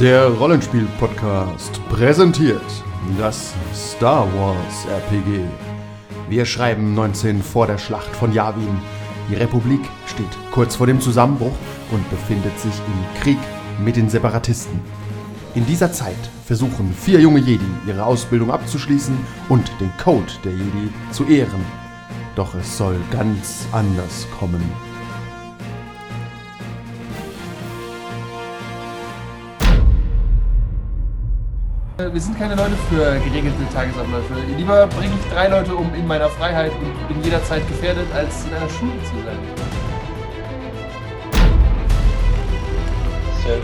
Der Rollenspiel-Podcast präsentiert das Star Wars RPG. Wir schreiben 19 vor der Schlacht von Yavin. Die Republik steht kurz vor dem Zusammenbruch und befindet sich im Krieg mit den Separatisten. In dieser Zeit versuchen vier junge Jedi ihre Ausbildung abzuschließen und den Code der Jedi zu ehren. Doch es soll ganz anders kommen. Wir sind keine Leute für geregelte Tagesabläufe. Lieber bringe ich drei Leute um in meiner Freiheit und bin jederzeit gefährdet, als in einer Schule zu sein.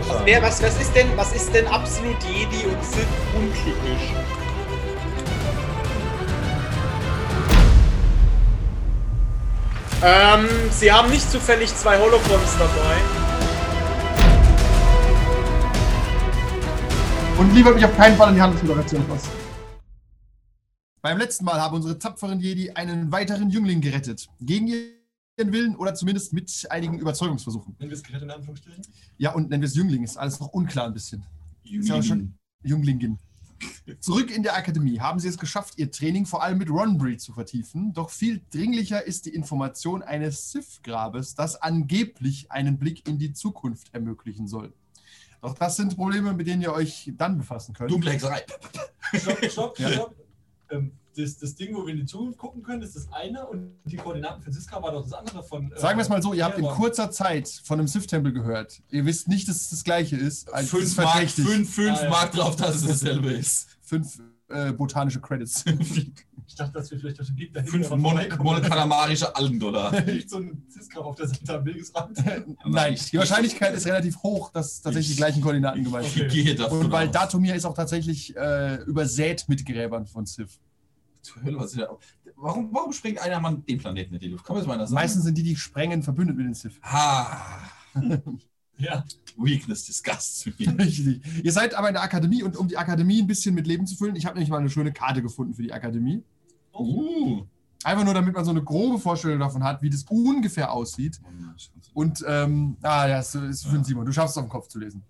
Was, wär, was, was, ist denn, was ist denn absolut Jedi und Sith untypisch? Ähm, sie haben nicht zufällig zwei Holocrons dabei. Und liefert mich auf keinen Fall in die Handelsmoderation aus. Beim letzten Mal haben unsere tapferen Jedi einen weiteren Jüngling gerettet. Gegen ihren Willen oder zumindest mit einigen Überzeugungsversuchen. Nennen wir es gerettet in Anführungsstrichen? Ja, und nennen wir es Jüngling. Ist alles noch unklar ein bisschen. Ist ja auch schon Jünglingin. Zurück in der Akademie haben sie es geschafft, ihr Training vor allem mit Ronbury zu vertiefen. Doch viel dringlicher ist die Information eines Sith-Grabes, das angeblich einen Blick in die Zukunft ermöglichen soll. Doch das sind Probleme, mit denen ihr euch dann befassen könnt. Dunkle Hexerei. Stopp, stopp, Ja. stopp. Ähm, das, das Ding, wo wir in die Zukunft gucken können, ist das eine und die Koordinaten für Siska war doch das andere von. äh, Sagen wir es mal so, ihr habt in kurzer Zeit von einem Sith-Tempel gehört. Ihr wisst nicht, dass es das gleiche ist. Also, das Fünf ist Mark, fünf, fünf Ah, ja. Mark drauf, dass es dasselbe ist. Fünf äh, botanische Credits. Ich dachte, dass wir vielleicht auf den Weg dahin Fünf monokalamarische Algendollar. Nicht so ein Siska auf der Seite am Wegesrand. Nein, die Wahrscheinlichkeit ist relativ hoch, dass tatsächlich die gleichen Koordinaten gemeint sind. Okay. Ich gehe davon Und weil aus. Datumir ist auch tatsächlich äh, übersät mit Gräbern von. Zur Hölle, was ist da? Warum, warum springt einer Mann den Planeten in die Luft? Kann man das mal sagen? Meistens sind die, die sprengen, verbündet mit den Sith. Ha. Ja, Weakness disgust zu mir. Richtig. Ihr seid aber in der Akademie und um die Akademie ein bisschen mit Leben zu füllen, ich habe nämlich mal eine schöne Karte gefunden für die Akademie. Uh. Einfach nur, damit man so eine grobe Vorstellung davon hat, wie das ungefähr aussieht. Und, ähm, ah ja, es ist für den Simon. Du schaffst es auf dem Kopf zu lesen.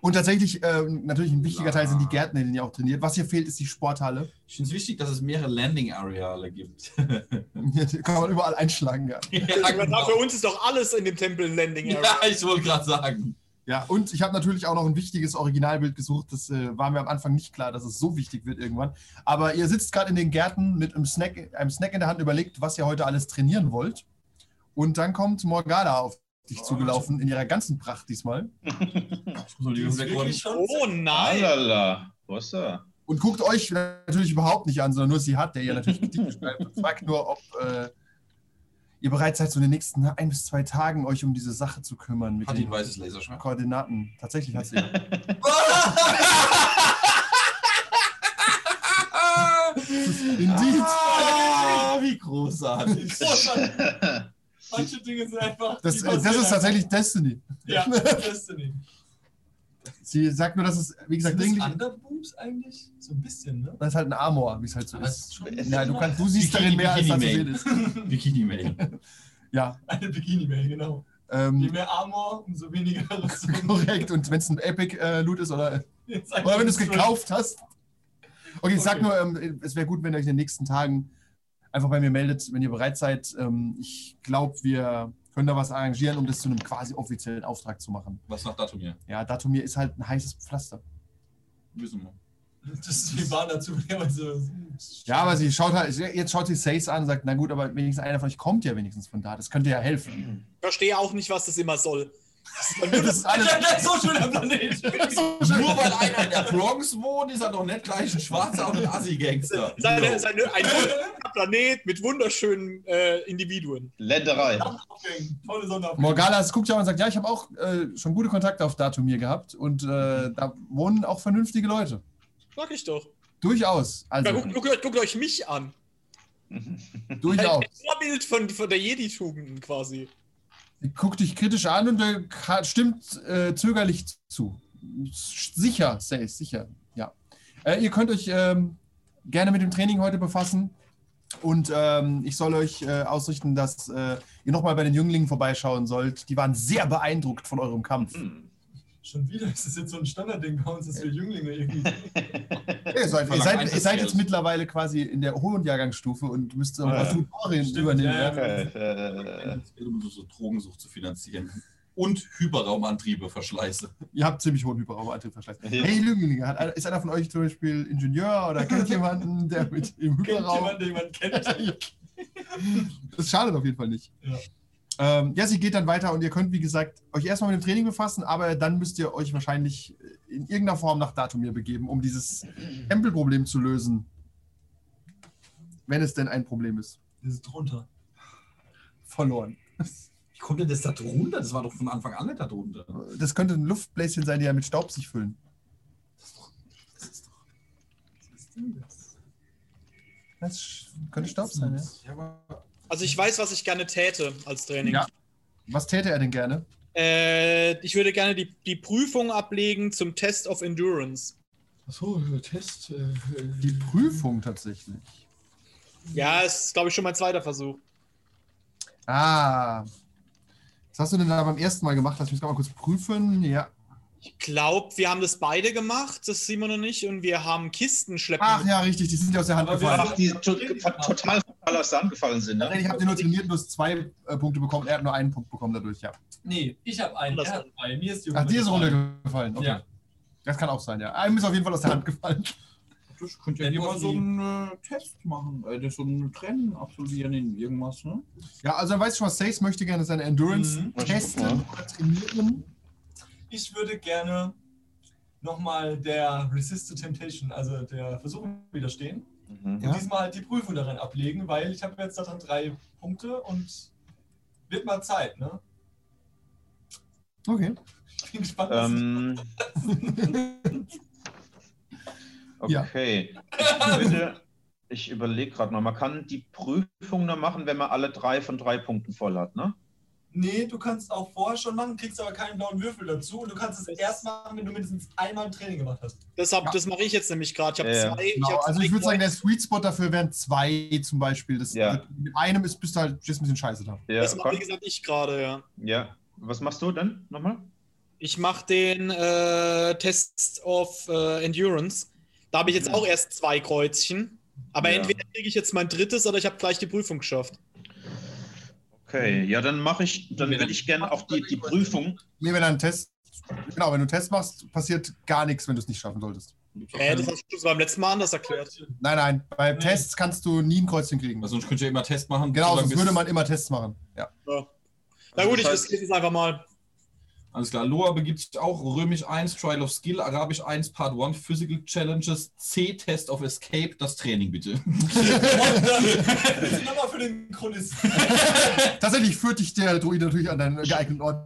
Und tatsächlich, ähm, natürlich ein wichtiger Teil sind die Gärten, in denen ihr auch trainiert. Was hier fehlt, ist die Sporthalle. Ich finde es wichtig, dass es mehrere Landing-Areale gibt. Hier kann man überall einschlagen, ja. ja, Für uns ist doch alles in dem Tempel ein Landing Area. Ja, ich wollte gerade sagen. Ja, und ich habe natürlich auch noch ein wichtiges Originalbild gesucht. Das äh, war mir am Anfang nicht klar, dass es so wichtig wird irgendwann. Aber ihr sitzt gerade in den Gärten mit einem Snack, einem Snack in der Hand, und überlegt, was ihr heute alles trainieren wollt. Und dann kommt Morgana auf dich zugelaufen, in ihrer ganzen Pracht diesmal. Oh nein! Alala, was da? Und guckt euch natürlich überhaupt nicht an, sondern nur sie hat, der ihr natürlich Kritik schreibt. Und fragt nur, ob äh, ihr bereit seid, so in den nächsten ein bis zwei Tagen euch um diese Sache zu kümmern. Mit Hat die den ein weißes Laserschwert? Koordinaten. Tatsächlich hat sie. ja. Indeed. Ah, wie großartig. Manche Dinge sind einfach. Das, das ist tatsächlich Destiny. Ja, Destiny. Sie sagt nur, dass es, wie gesagt, Sind dringlich. das Underboobs eigentlich? So ein bisschen, ne? Das ist halt ein Armor, wie es halt so Aber ist. schon Ja, du, kannst, du siehst Bikini- darin mehr, als da zu Bikini-Mail. sehen ist. Bikini-Mail. Ja, Eine Bikini-Mail, genau. Je ähm, mehr Armor, umso weniger Rüstung. korrekt. Und wenn es ein Epic-Loot ist oder, oder wenn du es gekauft hast. Okay, ich sag Okay. nur, ähm, es wäre gut, wenn ihr euch in den nächsten Tagen einfach bei mir meldet, wenn ihr bereit seid. Ähm, ich glaube, wir können da was arrangieren, um das zu einem quasi offiziellen Auftrag zu machen. Was sagt Datum hier? Ja, Datumir ist halt ein heißes Pflaster. Wissen wir. Das ist wie Bana zufälligerweise. Ja, aber sie schaut halt, jetzt schaut sie Sace an und sagt, na gut, aber wenigstens einer von euch kommt ja wenigstens von da. Das könnte ja helfen. Ich verstehe auch nicht, was das immer soll. Das ist Alter, das so schöner Planet. Nur weil einer in der Bronx wohnt, ist er doch nicht gleich ein Schwarzer und ein Assi-Gangster. Seine, seine, ein Planet mit wunderschönen äh, Individuen. Länderei. Tolle Sonderaufgabe. Morgana guckt ja und sagt, ja, ich habe auch äh, schon gute Kontakte auf Datumir gehabt und äh, da wohnen auch vernünftige Leute. Sag ich doch. Durchaus. Also, Ja, guckt, guckt, guckt euch mich an. durchaus. Ein Vorbild von, von der Jedi-Tugenden quasi. Sie guckt dich kritisch an und stimmt äh, zögerlich zu. Sicher, Sace, sicher, ja. Äh, ihr könnt euch ähm, gerne mit dem Training heute befassen. Und ähm, ich soll euch äh, ausrichten, dass äh, ihr nochmal bei den Jünglingen vorbeischauen sollt. Die waren sehr beeindruckt von eurem Kampf. Hm. Schon wieder ist das jetzt so ein Standardding bei uns, dass wir Jünglinge irgendwie. Ihr seid, ihr seid, ihr seid jetzt mittlerweile quasi in der hohen Jahrgangsstufe und müsst so Ja. Tutorien Stimmt, übernehmen. ja, Ja. Äh, um so Drogensucht zu finanzieren. Und Hyperraumantriebe verschleiße. Ihr habt ziemlich hohen Hyperraumantriebverschleiß. Ja. Hey Lügenlinge, hat, ist einer von euch zum Beispiel Ingenieur oder kennt jemanden, der mit im Kennt Hyperraum... jemand, den man kennt? Das schadet auf jeden Fall nicht. Ja. Ähm, ja, sie geht dann weiter und ihr könnt, wie gesagt, euch erstmal mit dem Training befassen, aber dann müsst ihr euch wahrscheinlich in irgendeiner Form nach Datumir begeben, um dieses Tempelproblem zu lösen. Wenn es denn ein Problem ist. Das ist drunter. Verloren. Wie kommt denn das da drunter? Das war doch von Anfang an nicht da drunter. Das könnte ein Luftbläschen sein, die ja mit Staub sich füllen. Das könnte Staub sein, ja. Ja, aber Also ich weiß, was ich gerne täte als Training. Ja. Was täte er denn gerne? Äh, ich würde gerne die, die Prüfung ablegen zum Test of Endurance. Achso, Test. Äh, Die Prüfung tatsächlich. Ja, ist, glaube ich, schon mein zweiter Versuch. Ah. Was hast du denn da beim ersten Mal gemacht? Lass mich gerade mal kurz prüfen. Ja. Ich glaube, wir haben das beide gemacht, das Simon und ich, und wir haben Kisten schleppen. Ach ja, richtig, die sind ja aus der Hand gefallen. Ach, die to total total aus der Hand gefallen sind, ne? Ich habe den nur trainiert, bloß zwei äh, Punkte bekommen. Er hat nur einen Punkt bekommen dadurch, ja. Nee, ich habe einen, Das- er hat einen. Mir ist die Ach, dir ist runtergefallen. Okay. Ja. Das kann auch sein, ja. Einem ist auf jeden Fall aus der Hand gefallen. das könnt ihr ja mal so einen äh, Test machen. Äh, so ein Rennen absolvieren in irgendwas, ne? Ja, also dann weißt du schon, was Sace möchte gerne seine Endurance Mhm. testen oder trainieren. Ich würde gerne nochmal der Resist to Temptation, also der Versuchung widerstehen. Mhm. Ja. Und diesmal halt die Prüfung darin ablegen, weil ich habe jetzt daran drei Punkte und wird mal Zeit, ne? Okay. Ich bin gespannt, was Ähm, Ja. okay. Ich, würde, ich überlege gerade mal, man kann die Prüfung nur machen, wenn man alle drei von drei Punkten voll hat, ne? Nee, du kannst auch vorher schon machen, kriegst aber keinen blauen Würfel dazu und du kannst es erst machen, wenn du mindestens einmal ein Training gemacht hast. Deshalb, Ja. das mache ich jetzt nämlich gerade. Ich habe Ja, zwei. ich Genau. hab Also zwei ich würde sagen, der Sweet Spot dafür wären zwei zum Beispiel. Das, Ja. Mit einem ist, bist du halt ein bisschen scheiße da. Ja, das mache, wie gesagt, ich gerade, ja. ja. Was machst du denn nochmal? Ich mache den äh, Test of äh, Endurance. Da habe ich jetzt auch erst zwei Kreuzchen. Aber Ja. entweder kriege ich jetzt mein drittes oder ich habe gleich die Prüfung geschafft. Okay, ja, dann mache ich, dann würde ich gerne auch die, die Prüfung. Nee, wenn du einen Test, genau, wenn du einen Test machst, passiert gar nichts, wenn du es nicht schaffen solltest. Äh, das hast du beim letzten Mal anders erklärt. Nein, nein, bei Nee. Tests kannst du nie ein Kreuzchen kriegen. Weil sonst könnt ihr immer Test machen. Genau, sonst würde man immer Tests machen. Ja. Na gut, ich riskiere es einfach mal. Alles klar, Loa begibt sich auch Römisch 1, Trial of Skill, Arabisch 1, Part 1, Physical Challenges, C, Test of Escape, das Training bitte. Nochmal für den Chronisten. Tatsächlich führt dich der Druide natürlich an deinen geeigneten Ort.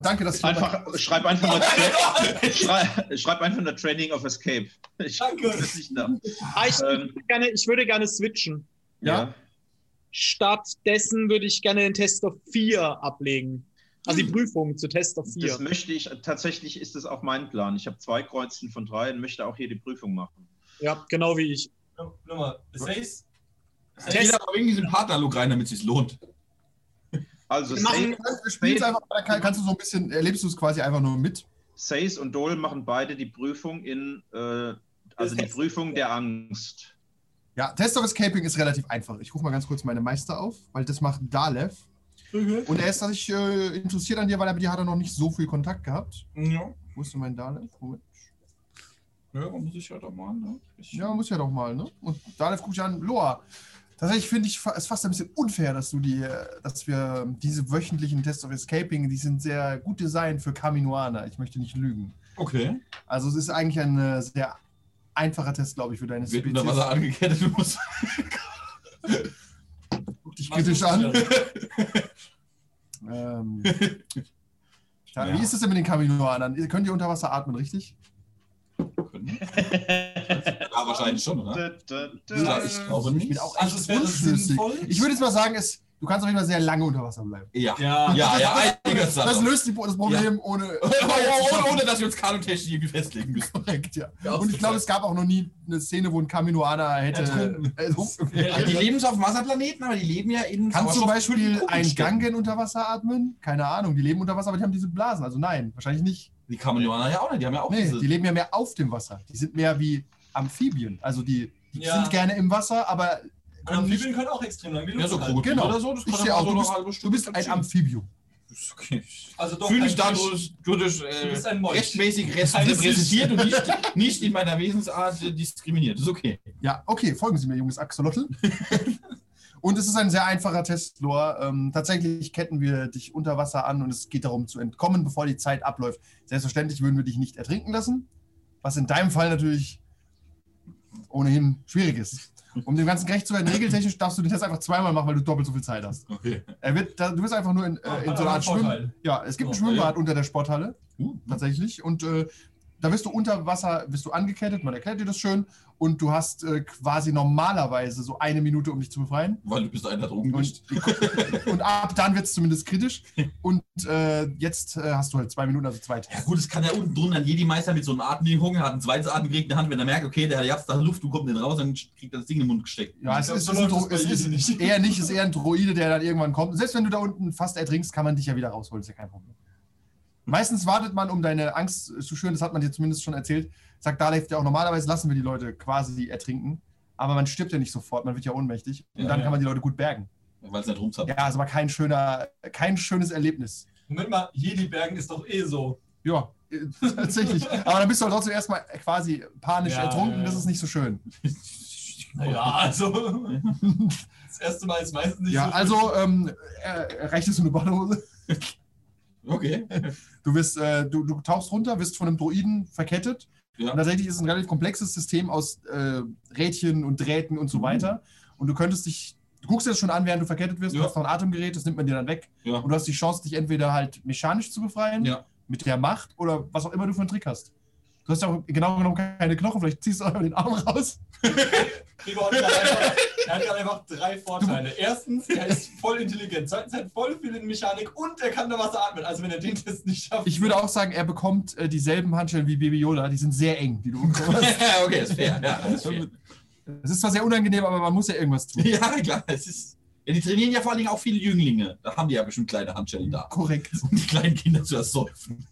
Danke, dass du Einfach, schreib einfach nur, schreib, schreib einfach nur Training of Escape. Ich Danke. das nicht nach. Ah, ich, Ähm. würde gerne, ich würde gerne switchen. Ja. Stattdessen würde ich gerne den Test of 4 ablegen. Also die Prüfung zu Test of 4. Das möchte ich, tatsächlich ist das auch mein Plan. Ich habe zwei Kreuzen von drei und möchte auch hier die Prüfung machen. Ja, genau wie ich. Nochmal, Sace. Jeder aber wegen diesem Partnerlook rein, damit es sich lohnt. Also Du spielst einfach, kannst du so ein bisschen, erlebst du es quasi einfach nur mit. Sace und Dole machen beide die Prüfung in, äh, also die Prüfung der Angst. Ja, Test of Escaping ist relativ einfach. Ich rufe mal ganz kurz meine Meister auf, weil das macht Dalev. Und er ist tatsächlich äh, interessiert an dir, weil er mit dir hat er noch nicht so viel Kontakt gehabt. Ja, Wo ist denn mein Dalev? Moment. ja muss ich ja doch mal. Ne? Ich, Ja, muss ja doch mal, ne? Und Dalev guckt dich an, Loa. Tatsächlich finde ich es fast ein bisschen unfair, dass du die, äh, dass wir diese wöchentlichen Test of Escaping, die sind sehr gut designt für Kaminoaner. Ich möchte nicht lügen. Okay. Also es ist eigentlich ein äh, sehr einfacher Test, glaube ich, für deine Wird unter Wasser angekettet, du musst. Guck dich kritisch an. Ähm, ja. Wie ist es denn mit den Kaminoanern? Könnt ihr unter Wasser atmen, richtig? Ja, wahrscheinlich schon, oder? Ich glaube Ich bin nicht. auch Also es wäre sinnvoll. Ich würde jetzt mal sagen, es, du kannst auf jeden Fall sehr lange unter Wasser bleiben. Ja, Ja. ja, ja, einiges Das davon. löst die, das Problem ohne. ohne, ohne, dass wir uns kanutechnisch irgendwie festlegen müssen. Korrekt, ja. Ja, Und ich glaube, es gab auch noch nie eine Szene, wo ein Kaminoaner hätte. Ja. Die leben zwar auf dem Wasserplaneten, aber die leben ja in Kannst du zum Beispiel ein. Gangen unter Wasser atmen? Keine Ahnung. Die leben unter Wasser, aber die haben diese Blasen. Also nein, wahrscheinlich nicht. Die Chamäleoner ja auch nicht, die haben ja auch Nee, diese. die leben ja mehr auf dem Wasser. Die sind mehr wie Amphibien. Also die, die Ja. sind gerne im Wasser, aber können. Amphibien können auch extrem lang ja, so. Krokodil Genau. oder so. Das Ich kann sehe ja auch, so du eine bist, halbe du Stunde bist ein. Amphibium. Ist Okay. Also doch mich Fisch. dadurch, dadurch Du äh, bist ein Molch. rechtmäßig repräsentiert und nicht, nicht in meiner Wesensart diskriminiert. Ist okay. Ja, okay, folgen Sie mir, junges Axolotl. und es ist ein sehr einfacher Test, Lore. Ähm, tatsächlich ketten wir dich unter Wasser an und es geht darum zu entkommen, bevor die Zeit abläuft. Selbstverständlich würden wir dich nicht ertrinken lassen, was in deinem Fall natürlich ohnehin schwierig ist. Um dem Ganzen gerecht zu werden, regeltechnisch darfst du den Test einfach zweimal machen, weil du doppelt so viel Zeit hast. Okay. Er wird, da, du bist einfach nur in, Ah, äh, in hat so einer Art einen Schwimm. Vorteil. Ja, es gibt ein So, Schwimmbad unter der Sporthalle, Uh, tatsächlich. Und äh, da wirst du unter Wasser, bist du angekettet, man erklärt dir das schön. Und du hast äh, quasi normalerweise so eine Minute, um dich zu befreien. weil du bist einer Drogen Und, und ab dann wird es zumindest kritisch. Und äh, jetzt äh, hast du halt zwei Minuten, also zwei Ja gut, es kann ja unten drunter ein Jedi-Meister mit so einem Atemhunger, hat ein zweites Atemgerät in der Hand, wenn er merkt, okay, der hat da Luft, du kommst nicht raus, dann kriegt er das Ding in den Mund gesteckt. Ja, es glaub, ist, so es ist, ein es ist nicht. eher nicht, es ist eher ein Droide, der dann irgendwann kommt. Selbst wenn du da unten fast ertrinkst, kann man dich ja wieder rausholen, ist ja kein Problem. Meistens wartet man, um deine Angst zu schüren, das hat man dir zumindest schon erzählt. Sagt Dalef ja auch, normalerweise lassen wir die Leute quasi ertrinken, aber man stirbt ja nicht sofort, man wird ja ohnmächtig und Ja, dann ja. kann man die Leute gut bergen. Weil es nicht rumzapft. Ja, ist aber kein schöner, kein schönes Erlebnis. Moment mal, Jedi-Bergen ist doch eh so. Ja, äh, tatsächlich. Aber dann bist du halt trotzdem erstmal quasi panisch Ja, ertrunken, ja, ja. das ist nicht so schön. Naja, also. Das erste Mal ist meistens nicht Ja, so. also ähm, äh, reicht es so eine Badehose? Okay. Du, wirst, äh, du, du tauchst runter, wirst von einem Droiden verkettet. Ja. Und tatsächlich ist es ein relativ komplexes System aus äh, Rädchen und Drähten und so Mhm. weiter. Und du könntest dich, du guckst dir das schon an, während du verkettet wirst, Ja. du hast noch ein Atemgerät, das nimmt man dir dann weg. Ja. Und du hast die Chance, dich entweder halt mechanisch zu befreien, mit der Macht oder was auch immer du für einen Trick hast. Du hast ja auch genau genommen keine Knochen, vielleicht ziehst du einfach den Arm raus. Gregor hat gerade einfach, er hat gerade einfach drei Vorteile. Erstens, er ist voll intelligent. Zweitens, er hat voll viel in Mechanik und er kann unter Wasser atmen. Also, wenn er den Test nicht schafft. Ich würde auch sagen, er bekommt äh, dieselben Handschellen wie Baby Yoda, die sind sehr eng, die du bekommen hast. okay, ist fair. Ja, ist fair. Es ist zwar sehr unangenehm, aber man muss ja irgendwas tun. ja klar. Es ist, ja, die trainieren ja vor allen Dingen auch viele Jünglinge. Da haben die ja bestimmt kleine Handschellen da. Korrekt. Um die kleinen Kinder zu ersäufen.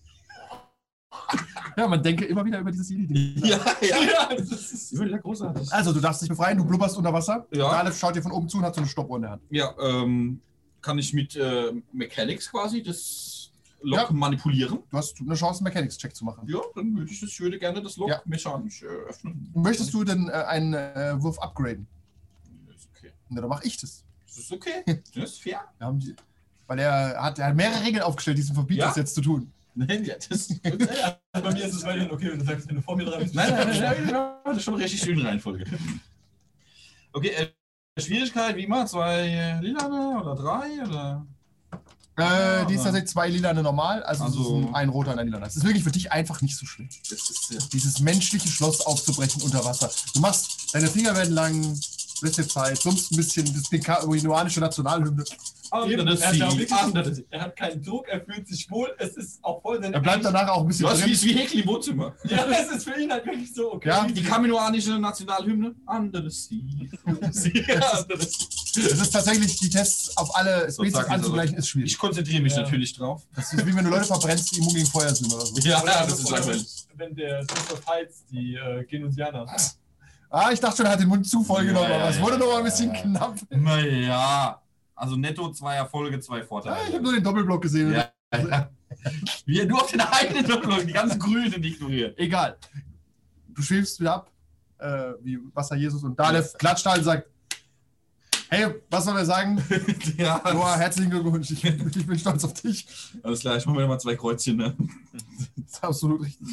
Ja, man denke immer wieder über dieses Jedi-Ding. Ja, ja. ja, das ist. Ich würde ja großartig. Also, du darfst dich befreien, du blubberst unter Wasser. Ja. Dalef schaut dir von oben zu und hat so eine Stoppuhr in der Hand. Ja, ähm, kann ich mit äh, Mechanics quasi das Lok Ja. manipulieren? Du hast eine Chance, einen Mechanics-Check zu machen. Ja, dann würde ich das, ich würde gerne das Lok Ja. mechanisch äh, öffnen. Möchtest du denn äh, einen äh, Wurf upgraden? Ist okay. Na, dann mache ich das. Das ist okay. Das ist fair. Wir haben die, weil er hat, er hat mehrere Regeln aufgestellt, die es ihm verbietet, Ja? das jetzt zu tun. Nein, ja, das Ja, ja, bei mir ist es weiterhin okay, wenn du sagst, wenn du vor mir dran bist. Nein, nein, nein, nein, nein, das ist schon eine richtig schöne Reihenfolge. Okay, äh, Schwierigkeit, wie immer? Zwei äh, Lilane oder drei? Oder? Äh, die ist tatsächlich zwei lilane normal, also, Also- ist ein, ein roter und ein lila. Das ist wirklich für dich einfach nicht so schlimm. Das ist ja. Dieses menschliche Schloss aufzubrechen unter Wasser. Du machst, deine Finger werden lang, lässt dir Zeit, summst ein bisschen das peruanische Nationalhymne. Eben, das er, hat wirklich, er hat keinen Druck, er fühlt sich wohl, es ist auch voll sein Er bleibt danach auch ein bisschen Du hast wie, drin. ist wie Häkel im Wohnzimmer. Ja, es ist für ihn halt wirklich so, okay. Ja, Die kaminoanische Nationalhymne. Under the sea. Under the sea. Es ist tatsächlich, die Tests auf alle Spezies anzugleichen, ist schwierig. Ich konzentriere mich Ja. natürlich drauf. Das ist wie wenn du Leute verbrennst, die immun gegen Feuer sind oder so. Ja, Oder, das ist oder einfach. wenn der of Heights, die äh, Genusianer. Ah, ich dachte schon, er hat den Mund zu voll Ja, genommen, ja, aber es ja, wurde ja, noch mal ein ja, bisschen ja. knapp. Naja. Also netto zwei Erfolge, zwei Vorteile. ich habe nur den Doppelblock gesehen. Ja, ja. Wie er nur auf den einen Doppelblock, die ganzen Grünen ignoriert. Egal. Du schwebst wieder ab, äh, wie Wasser Jesus und Dalef klatscht halt und sagt, hey, was soll er sagen? ja. Noah, herzlichen Glückwunsch, ich, bin- ich bin stolz auf dich. Alles klar, ich mache mir mal zwei Kreuzchen. Ne? Das ist absolut richtig.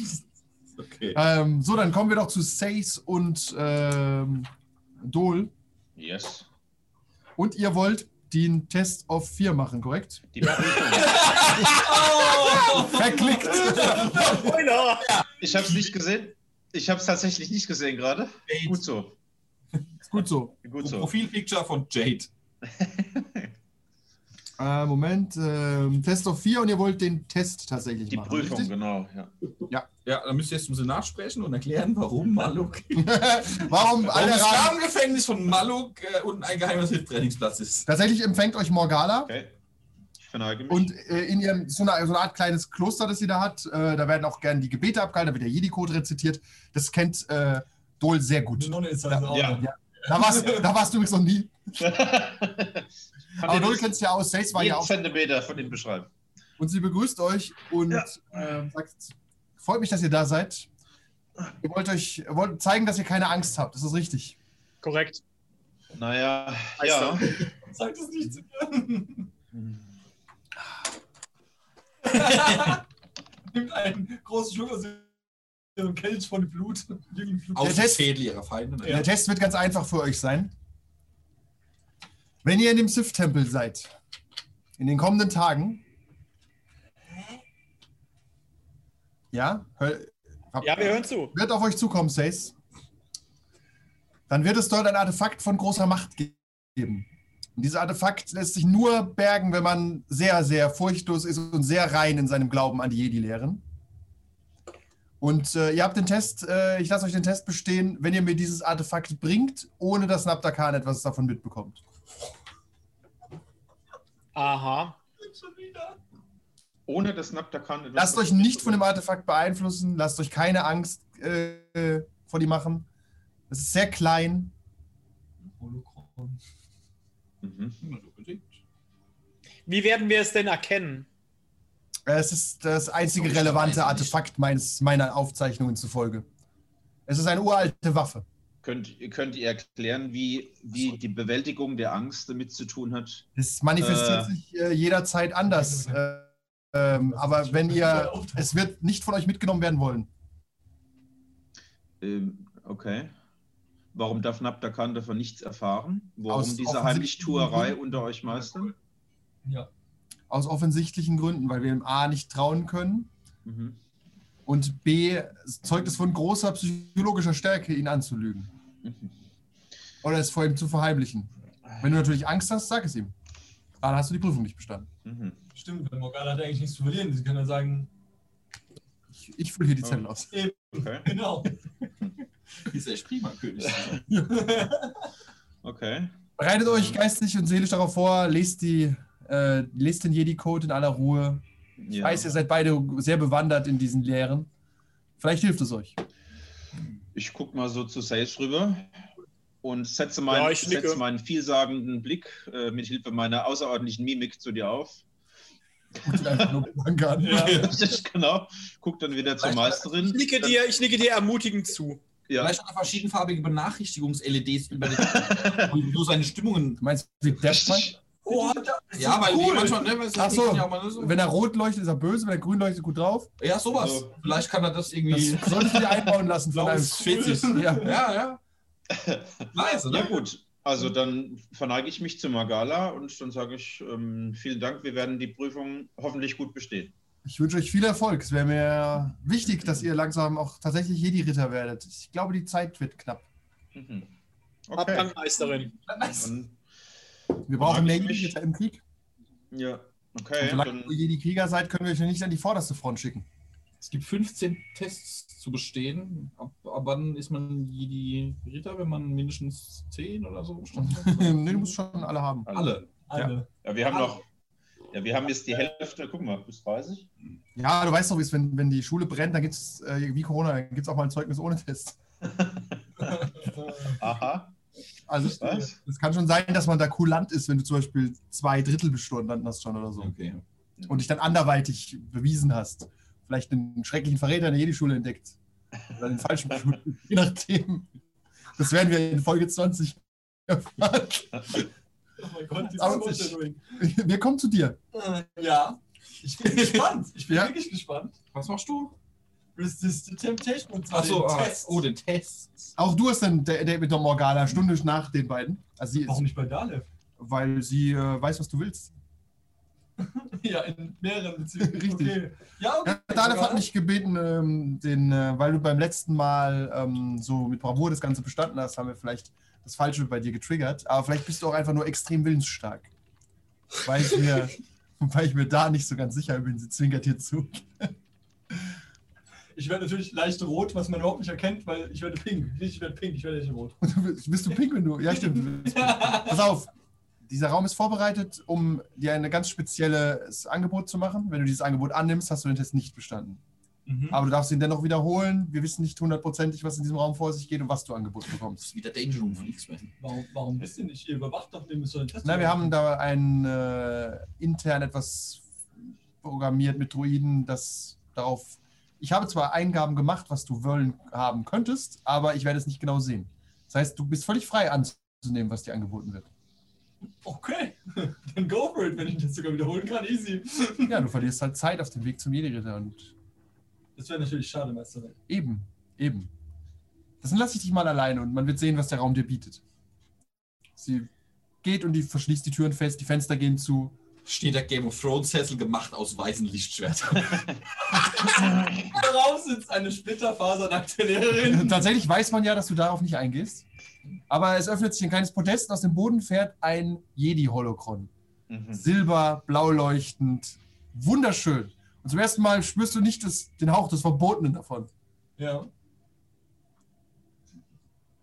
Okay. Ähm, so, dann kommen wir doch zu Seis und ähm, Dol. Yes. Und ihr wollt den Test auf 4 machen, korrekt? Die Prüfung. Verklickt! Spoiler! Ich habe es nicht gesehen. Ich habe es tatsächlich nicht gesehen gerade. Gut so. Gut so. Gut so. Profilpicture von Jade. Äh, Moment, ähm, Test auf 4 und ihr wollt den Test tatsächlich Die machen. Prüfung, richtig? genau. Ja. Ja, dann müsst ihr jetzt müssen nachsprechen und erklären, warum Maluk. Warum Warum alle das Rahmen? Schlafengefängnis von Maluk äh, unten ein geheimer Hilfstrainingsplatz ist. Tatsächlich empfängt euch Morgala. Okay. verneige mich. Und äh, in ihrem, so eine, so eine Art kleines Kloster, das sie da hat, äh, da werden auch gerne die Gebete abgehalten, da wird der Jedi-Code rezitiert. Das kennt äh, Dol sehr Die gut. Nonne ist also auch. Ja. noch. Da warst, da warst du übrigens noch nie. Aber das kennst ja aus, Sace war ja auch. Zentimeter von ihm beschreiben. Und sie begrüßt euch und Ja. äh, sagt, freut mich, dass ihr da seid. Ihr wollt euch wollt zeigen, dass ihr keine Angst habt. Das ist richtig. Korrekt. Naja, ja. Sag das nicht zu mir. Nimmt einen großen Schluck aus ihrem Kelch von Blut. Aus Schädel ihrer Feinde. ne? Der Test wird ganz einfach für euch sein. Wenn ihr in dem Sith-Tempel seid, in den kommenden Tagen, ja, hör, hab- Ja, wir hören zu. wird auf euch zukommen, Sace. Dann wird es dort ein Artefakt von großer Macht ge- geben. Und dieses Artefakt lässt sich nur bergen, wenn man sehr, sehr furchtlos ist und sehr rein in seinem Glauben an die Jedi-Lehren. Und äh, ihr habt den Test, äh, ich lasse euch den Test bestehen, wenn ihr mir dieses Artefakt bringt, ohne dass Nabdakan etwas davon mitbekommt. Aha. Ohne das Naptakan. Lasst euch nicht von dem Artefakt beeinflussen, lasst euch keine Angst äh, vor die machen. Es ist sehr klein. Holocron. Mhm. Wie werden wir es denn erkennen? Es ist das einzige relevante. Artefakt meines, meiner Aufzeichnungen zufolge. Es ist eine uralte Waffe. Könnt, könnt ihr erklären, wie, wie die Bewältigung der Angst damit zu tun hat? Es manifestiert Äh. sich äh, jederzeit anders. Äh, ähm, aber wenn ihr, es wird nicht von euch mitgenommen werden wollen. Ähm, okay. Warum darf Naptakan davon nichts erfahren? Warum Aus diese Heimlichtuerei unter euch meistern? Ja. Aus offensichtlichen Gründen, weil wir dem A nicht trauen können Mhm. Und B zeugt es von großer psychologischer Stärke, ihn anzulügen. Mhm. Oder es vor ihm zu verheimlichen. Wenn du natürlich Angst hast, sag es ihm. Dann hast du die Prüfung nicht bestanden. Mhm. Stimmt, weil Morgana hat eigentlich nichts zu verlieren. Sie können ja sagen, Ich, ich fülle hier die Zettel aus. eben, Okay. genau. Ist echt prima, König. Okay. Bereitet euch geistig und seelisch darauf vor, lest, die, äh, lest den Jedi-Code in aller Ruhe. Ich Ja. weiß, ihr seid beide sehr bewandert in diesen Lehren. Vielleicht hilft es euch. Ich gucke mal so zu Sage rüber und setze Ja, meinen, ich nicke. setze meinen vielsagenden Blick äh, mit Hilfe meiner außerordentlichen Mimik zu dir auf. An. Ja. genau. Guck dann wieder zur Ich Meisterin. nicke dir, ich nicke dir ermutigend zu. Ja. Vielleicht hat er verschiedenfarbige Benachrichtigungs-LEDs über den, wo du seine Stimmungen. Du meinst, wie Death Richtig. Oh, ist Ja, weil cool. manchmal, ne, es Ach so. ja, so. Wenn er rot leuchtet, ist er böse. Wenn er grün leuchtet, gut drauf. ja, sowas. So. Vielleicht kann er das irgendwie. Das solltest du dir einbauen lassen von einem ist cool. Spezies. Ja. ja, ja. Nice, Ja oder? gut, also dann verneige ich mich zu Magala und dann sage ich ähm, vielen Dank, wir werden die Prüfung hoffentlich gut bestehen. Ich wünsche euch viel Erfolg. Es wäre mir wichtig, dass ihr langsam auch tatsächlich Jedi-Ritter werdet. Ich glaube, die Zeit wird knapp. Mhm. Abgang Meisterin. Dann, Wir brauchen mehr. Jedi-Ritter im Krieg. ja, Und okay. solange Dann, ihr Jedi-Krieger seid, können wir euch ja nicht an die vorderste Front schicken. Es gibt 15 Tests zu bestehen. Ab, ab wann ist man Jedi Ritter, wenn man mindestens 10 oder so bestanden hat? nee, du musst schon alle haben. Alle. Alle. ja, wir haben noch, ja, wir haben jetzt die Hälfte, guck mal, bis 30. Ja, du weißt doch, wie es wenn, wenn die Schule brennt, dann gibt es, äh, wie Corona, dann gibt es auch mal ein Zeugnis ohne Test. Aha, Also was? es kann schon sein, dass man da kulant ist, wenn du zum Beispiel zwei Drittel bestanden hast schon oder so. Okay. Und dich dann anderweitig bewiesen hast. Vielleicht einen schrecklichen Verräter in der Jedi-Schule entdeckt. Oder den falschen. Je nachdem. Das werden wir in Folge 20 erfahren. Oh mein Gott, Foreshadowing. Wir kommen zu dir. Äh, Ja. Ich bin gespannt. Ich bin Ja. wirklich gespannt. Was machst du? Resist the Temptation und zwar Achso, den ah, Test. oh, den Test. Auch du hast dann Date mit der Morgana, Stunde nach den beiden. Also sie, Warum nicht bei Dalef? weil sie äh, weiß, was du willst. Ja, in mehreren Beziehungen. Richtig. Okay. Ja, okay. Ja, Dalef hat mich gebeten, ähm, den, äh, weil du beim letzten Mal ähm, so mit Bravour das Ganze bestanden hast, haben wir vielleicht das Falsche bei dir getriggert. Aber vielleicht bist du auch einfach nur extrem willensstark. Weil ich mir, weil ich mir da nicht so ganz sicher bin. Sie zwinkert hier zu. Ich werde natürlich leicht rot, was man überhaupt nicht erkennt, weil ich werde pink. Nicht, ich werde pink, ich werde nicht rot. Und bist, du pink, wenn du. Ja, stimmt. Pass auf. dieser Raum ist vorbereitet, um dir ein ganz spezielles Angebot zu machen. Wenn du dieses Angebot annimmst, hast du den Test nicht bestanden. Mhm. Aber du darfst ihn dennoch wiederholen. Wir wissen nicht hundertprozentig, was in diesem Raum vor sich geht und was du angeboten Das bekommst. ist wieder Danger Room von X-Men. Warum, warum bist du nicht? Ihr überwacht doch den so einen Test. Na, wir haben da ein äh, intern etwas programmiert mit Druiden, das darauf. Ich habe zwar Eingaben gemacht, was du wollen haben könntest, aber ich werde es nicht genau sehen. Das heißt, du bist völlig frei anzunehmen, was dir angeboten wird. Okay, dann go for it, wenn ich das sogar wiederholen kann. Easy. Ja, du verlierst halt Zeit auf dem Weg zum Jedi-Ritter und Das wäre natürlich schade, Meister. eben, eben. Das lasse ich dich mal alleine und man wird sehen, was der Raum dir bietet. Sie geht und die verschließt die Türen fest, die Fenster gehen zu. Steht der Game of Thrones Sessel gemacht aus weißen Lichtschwertern. Darauf sitzt eine splitterfasernackte Lehrerin. Tatsächlich weiß man ja, dass du darauf nicht eingehst. Aber es öffnet sich ein kleines Podest und aus dem Boden fährt ein Jedi-Holokron. Mhm. Silber, blau leuchtend, wunderschön. Und zum ersten Mal spürst du nicht das, den Hauch des Verbotenen davon. Ja.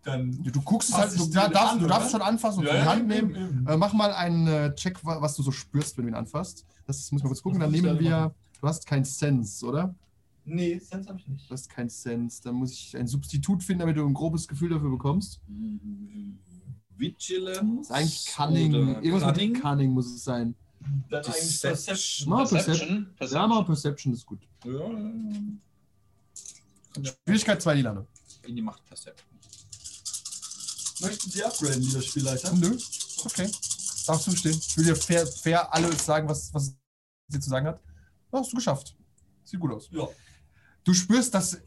Dann. Du, du guckst es halt, du, da, darfst, an, du darfst schon anfassen und Ja, in die Hand eben, nehmen. eben. Äh, mach mal einen äh, Check, wa- was du so spürst, wenn du ihn anfasst. Das muss man kurz gucken. Dann nehmen wir. machen? Du hast keinen Sense, oder? Nee, Sense habe ich nicht. Du hast keinen Sense. Dann muss ich ein Substitut finden, damit du ein grobes Gefühl dafür bekommst. Vigilance. Das ist eigentlich Cunning. Irgendwas Cunning? mit Cunning muss es sein. Dann eigentlich. Perception. Mal Perception. Ja, mal Perception ist gut. Ja. Schwierigkeit 2 Lilane. In die Macht Perception. Möchten Sie upgraden, lieber Spielleiter? Nö. Okay. Darfst du stehen. Ich will dir fair, fair alles sagen, was, was sie zu sagen hat. Das hast du geschafft. Sieht gut aus. Ja. Du spürst, dass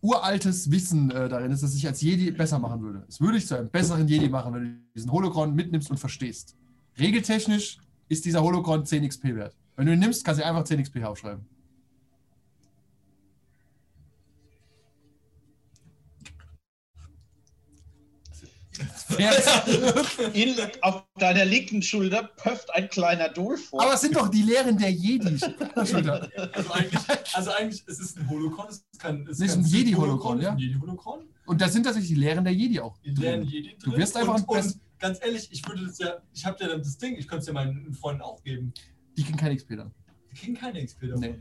uraltes Wissen äh, darin ist, das sich als Jedi besser machen würde. Es würde dich zu einem besseren Jedi machen, wenn du diesen Holocron mitnimmst und verstehst. Regeltechnisch ist dieser Holocron 10 XP wert. Wenn du ihn nimmst, kannst du einfach 10 XP aufschreiben. In, auf deiner linken Schulter pöfft ein kleiner Dolph vor. Aber es sind doch die Lehren der Jedi. Schulter. Also eigentlich, also eigentlich es ist ein Holocron, es ist kein, es ist kein ein Jedi-Holocron, ist ja. Ein Jedi-Holocron. Und das sind tatsächlich die Lehren der Jedi auch. Die drin. Jedi Du drin. wirst einfach und, ein und ganz ehrlich, ich würde das ja, ich habe ja dann das Ding, ich könnte es ja meinen Freunden auch geben. Die kriegen keine XP dann. Die kriegen keine XP davon. Nee.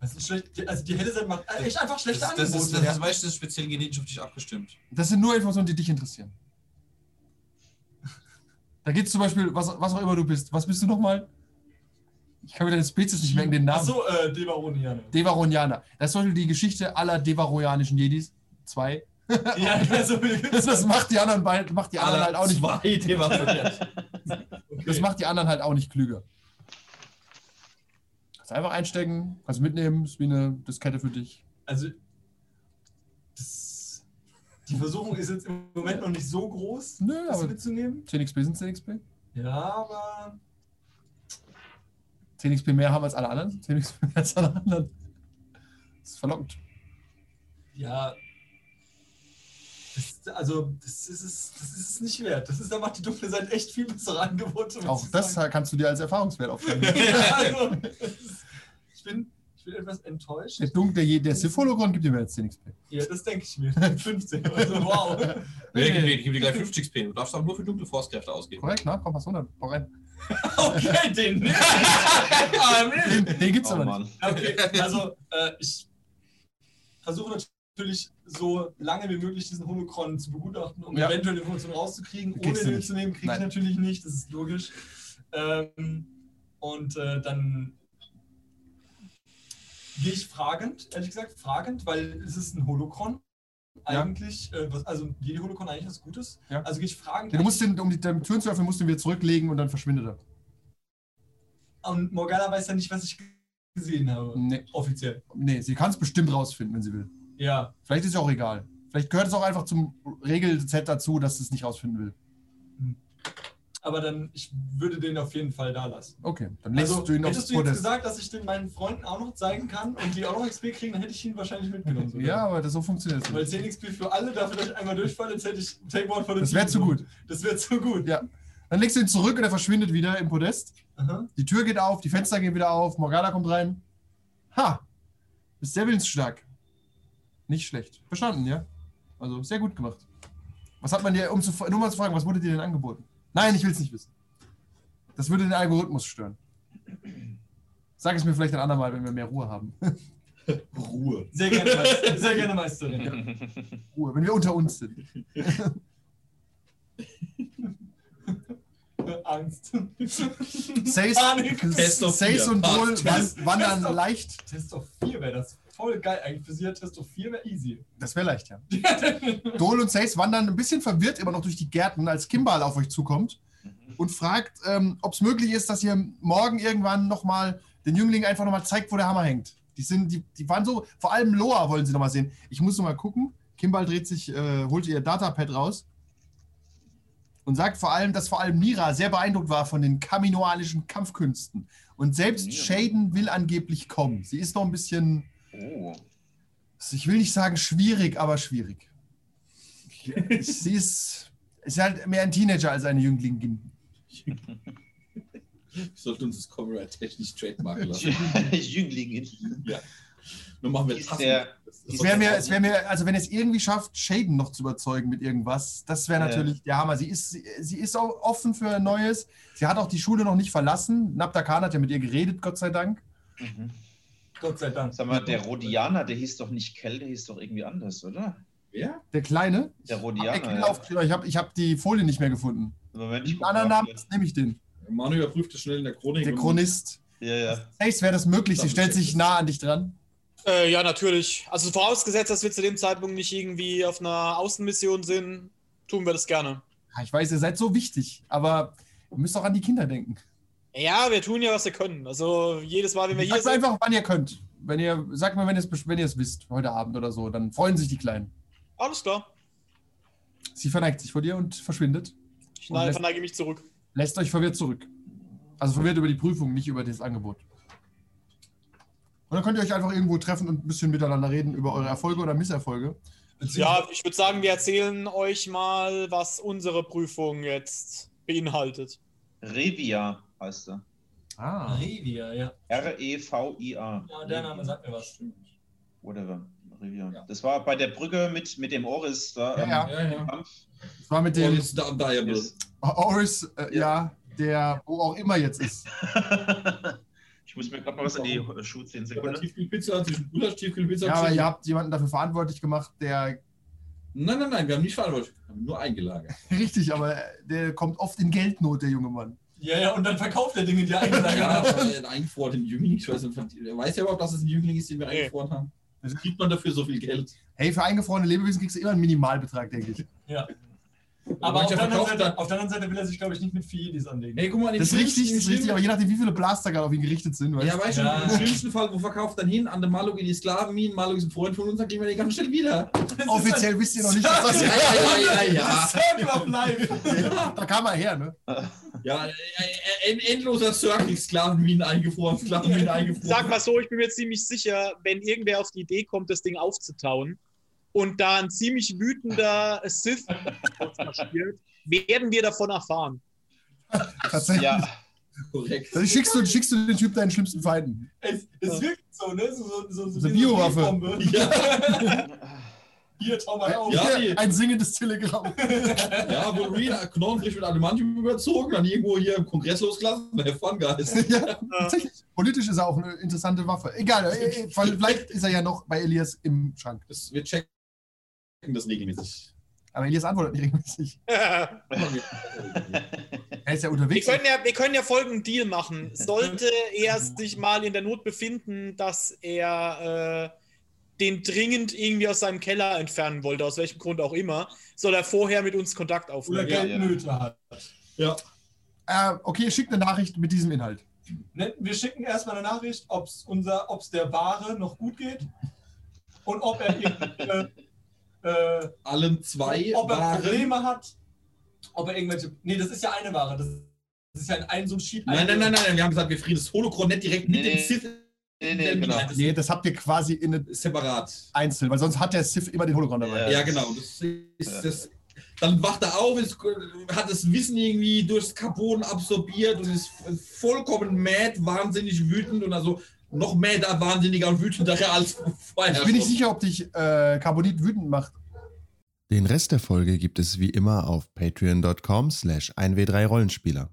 Das ist schlecht, die- also die Helle macht echt einfach schlechte Das, das, Angebote. ist, das, ist, weißt du, das ist speziell genetisch auf dich abgestimmt. Das sind nur Informationen, die dich interessieren. Da geht es zum Beispiel, was, was auch immer du bist. Was bist du nochmal? Ich kann mir deine Spezies nicht merken, den Namen. Achso, äh, Devaronianer. Devaronianer. Das ist zum Beispiel die Geschichte aller devaronianischen Jedis. Zwei. ja, ja, so viel Das, das macht die anderen, beid- macht die anderen halt auch nicht. Zwei, waren Das macht die anderen halt auch nicht klüger. Kannst einfach einstecken, kannst mitnehmen, ist wie eine Diskette für dich. Also, die Versuchung ist jetzt im Moment noch nicht so groß, Nö, das mitzunehmen. 10 XP sind 10 XP. Ja, aber 10 XP mehr haben als alle anderen. 10 XP mehr als alle anderen. Das ist verlockend. ja. Das, also, das ist, es, das ist es nicht wert. Das ist, da macht die dunkle Seite echt viel bessere Angebote. Auch das sagen. kannst du dir als Erfahrungswert aufschreiben. ja, also, ich, bin, ich bin etwas enttäuscht. Der dunkle, der, Sith-Hologon gibt dir mehr als 10 XP. Ja, das denke ich mir. 15. Also, wow. Nee, gib, dir- gib dir gleich 50 XP. Du darfst aber nur für dunkle Forstkräfte ausgeben. Korrekt, na? Komm, was 100. Hau rein. Okay, den nicht. Den, den gibt's oh aber nicht. Mann. Okay, also äh, ich versuche natürlich so lange wie möglich diesen Holocron zu begutachten, um Ja. eventuell Informationen rauszukriegen. Ohne Kriegst den zu nehmen, kriege ich natürlich nicht, das ist logisch. Ähm, und äh, dann gehe ich fragend, ehrlich gesagt, fragend, weil es ist ein Holocron. Ja. Eigentlich, äh, was, also jede Holocron eigentlich was Gutes. Ja. Also gehe ich fragend. Ja, du musst den, um die die Türen zu öffnen, musst du ihn wieder zurücklegen und dann verschwindet er. und Morgana weiß ja nicht, was ich gesehen habe. Nee, Offiziell. nee sie kann es bestimmt rausfinden, wenn sie will. Ja. Vielleicht ist es auch egal. Vielleicht gehört es auch einfach zum Regelset dazu, dass es nicht rausfinden will. Aber dann, ich würde den auf jeden Fall da lassen. Okay, dann legst Also, du ihn aufs hättest du jetzt gesagt, dass ich den meinen Freunden auch noch zeigen kann und die auch noch XP kriegen, dann hätte ich ihn wahrscheinlich mitgenommen. sogar. Ja, aber das, so funktioniert es Weil nicht. 10 XP für alle, dafür, dass ich einmal durchfalle, jetzt hätte ich Take One for the Das wäre zu gut. Das wäre zu gut. Ja. Dann legst du ihn zurück und er verschwindet wieder im Podest. Aha. Die Tür geht auf, die Fenster gehen wieder auf, Morgana kommt rein. Ha! Bist sehr willensstark. Nicht schlecht. Verstanden, ja? Also sehr gut gemacht. Was hat man dir, um zu, nur mal zu fragen, was wurde dir denn angeboten? Nein, ich will es nicht wissen. Das würde den Algorithmus stören. Sag es mir vielleicht ein andermal, wenn wir mehr Ruhe haben. Ruhe. Sehr gerne, Meister. Sehr gerne, Meisterin. Ruhe, wenn wir unter uns sind. Angst. Test Sace vier. und Test- Test wandern of- leicht. Test of 4 wäre das voll geil. Eigentlich für sie hat Test of 4 wäre easy. Das wäre leicht, ja. Dol und Sace wandern ein bisschen verwirrt immer noch durch die Gärten, als Kimball auf euch zukommt und fragt, ähm, ob es möglich ist, dass ihr morgen irgendwann nochmal den Jüngling einfach nochmal zeigt, wo der Hammer hängt. Die, sind, die, die waren so, vor allem Loa wollen sie nochmal sehen. Ich muss nochmal gucken. Kimball dreht sich, äh, holt ihr Datapad raus und sagt vor allem, dass vor allem Mira sehr beeindruckt war von den kaminoanischen Kampfkünsten. Und selbst Mira. Shaden will angeblich kommen. Sie ist noch ein bisschen, Oh. ich will nicht sagen schwierig, aber schwierig. Sie ist, ist halt mehr ein Teenager als eine Jünglingin. Wir sollten uns das Copyright technisch trademarken lassen. Jünglingin. Nur machen wir Ist der- Das- Es wäre mir, es wär mir, also wenn es irgendwie schafft, Shaden noch zu überzeugen mit irgendwas, das wäre Ja. natürlich der Hammer. Sie ist, sie, sie ist auch offen für Neues. Sie hat auch die Schule noch nicht verlassen. Nabdakan hat ja mit ihr geredet, Gott sei Dank. Mhm. Gott sei Dank. Sag mal, der Rodianer, der hieß doch nicht Kell, der hieß doch irgendwie anders, oder? Wer? Der Kleine. Der Hab Rodianer. ich ja. habe ich hab die Folie nicht mehr gefunden. Moment, ich anderen. Namen nehme ich den. Manu überprüft es schnell in der Chronik. Der Chronist. Ja, ja. Ace, wäre das möglich? Sie stellt sich nah an dich dran. Äh, ja, natürlich. Also vorausgesetzt, dass wir zu dem Zeitpunkt nicht irgendwie auf einer Außenmission sind, tun wir das gerne. Ja, Ich weiß, ihr seid so wichtig, aber ihr müsst auch an die Kinder denken. Ja, wir tun ja, was wir können. Also jedes Mal, wenn wir hier Sagt sind. einfach, wann ihr könnt. Wenn ihr, sagt mal, wenn ihr es wisst, heute Abend oder so, dann freuen sich die Kleinen. Alles klar. Sie verneigt sich vor dir und verschwindet. Ich Und lässt- verneige mich zurück. Lässt euch verwirrt zurück. Also verwirrt über die Prüfung, nicht über das Angebot. Und dann könnt ihr euch einfach irgendwo treffen und ein bisschen miteinander reden über eure Erfolge oder Misserfolge. Ja, ich würde sagen, wir erzählen euch mal, was unsere Prüfung jetzt beinhaltet. Revia heißt er. Ah. Revia, ja. E R-E-V-I-A. Ja, der Name sagt mir was, stimmt. Whatever. Revia. Ja. Das war bei der Brücke mit, mit dem Oris da. Ja, ähm, ja. Ja. Kampf. Das war mit dem da Diable. Oris, äh, ja, der wo auch immer jetzt ist. ich muss mir gerade mal was in die Schuhe ziehen. Sekunde. Tiefkühlpizza zwischen Gulasch, Tiefkühlpizza. Ja, aber ihr habt jemanden dafür verantwortlich gemacht, der Nein, nein, nein, wir haben nicht verantwortlich. Wir haben nur eingelagert. richtig, aber der kommt oft in Geldnot, der junge Mann. Ja, ja, und dann verkauft er Dinge, die er eingelagert Ja, hat. aber ein eingefrorenen Jüngling. Ich weiß nicht, er weiß ja überhaupt, dass es ein Jüngling ist, den wir eingefroren haben. Also kriegt man dafür so viel Geld. Hey, für eingefrorene Lebewesen kriegst du immer einen Minimalbetrag, denke ich. Ja. Aber auf der, Seite, auf der anderen Seite will er sich, glaube ich, nicht mit Fiedis anlegen. Hey, guck mal, Das ist richtig, das ist richtig, aber je nachdem, wie viele Blaster gerade auf ihn gerichtet sind, weißt Ja, weißt du, Ja. im schlimmsten Fall, wo verkauft dann hin an den Maluk in die Sklavenminen, Maluk ist ein Freund von uns, dann kriegen wir den ganz schnell wieder. du? Offiziell wisst ihr noch nicht, was das Ja, ja, ja, ja. Circle Life. Da kam er her, ne? Ja, äh, äh, endloser Circle, Sklavenminen eingefroren, Sklavenminen eingefroren. Sag mal so, ich bin mir ziemlich sicher, wenn irgendwer auf die Idee kommt, das Ding aufzutauen und da ein ziemlich wütender Sith marschiert, werden wir davon erfahren. Tatsächlich. Ja, korrekt. Dann schickst du, schickst du den Typ deinen schlimmsten Feinden. Es, es wirkt so, ne? So, so, so, so, So eine Biowaffe. Ja, Hier, Tom, mal auf. Ja, Hier, ein singendes Telegramm. ja Wolverine, Knochenfrisch mit Adamantium überzogen, dann irgendwo hier im Kongress losgelassen. Der Fun Guys. ja, tatsächlich. Politisch ist er auch eine interessante Waffe. Egal, äh, äh, vielleicht ist er ja noch bei Elias im Schrank. Das, wir checken das regelmäßig. Aber Elias antwortet nicht regelmäßig. wir, Er ist ja unterwegs. können ja, wir können ja folgenden Deal machen. Sollte er sich mal in der Not befinden, dass er äh, den dringend irgendwie aus seinem Keller entfernen wollte, aus welchem Grund auch immer, soll er vorher mit uns Kontakt Oder aufnehmen. Ja, Geldnöte hat. Ja. Äh, okay, schickt eine Nachricht mit diesem Inhalt. Ne, Wir schicken erstmal eine Nachricht, ob es ob's der Ware noch gut geht und ob er irgendwie, äh, Allen zwei ob er waren. Probleme hat, ob er irgendwelche. Nee, das ist ja eine Ware. Das, das ist ja ein, ein so ein Sheet. Nein, nein, nein, nein, wir haben gesagt, wir frieren das Holocron nicht direkt mit Nee, dem nee. Sith nee, nee, genau. Das Nee, das habt ihr quasi in eine separat. einzeln, weil sonst hat der Sith immer den Hologramm dabei. Ja. Ja, genau. Das ist das. Dann wacht er auf, ist, hat das Wissen irgendwie durchs Carbon absorbiert und ist vollkommen mad, wahnsinnig wütend und also noch madder, wahnsinniger und wütender als vorher. Ich bin nicht sicher, ob dich äh, Carbonit wütend macht. Den Rest der Folge gibt es wie immer auf patreon.com slash 1w3rollenspieler.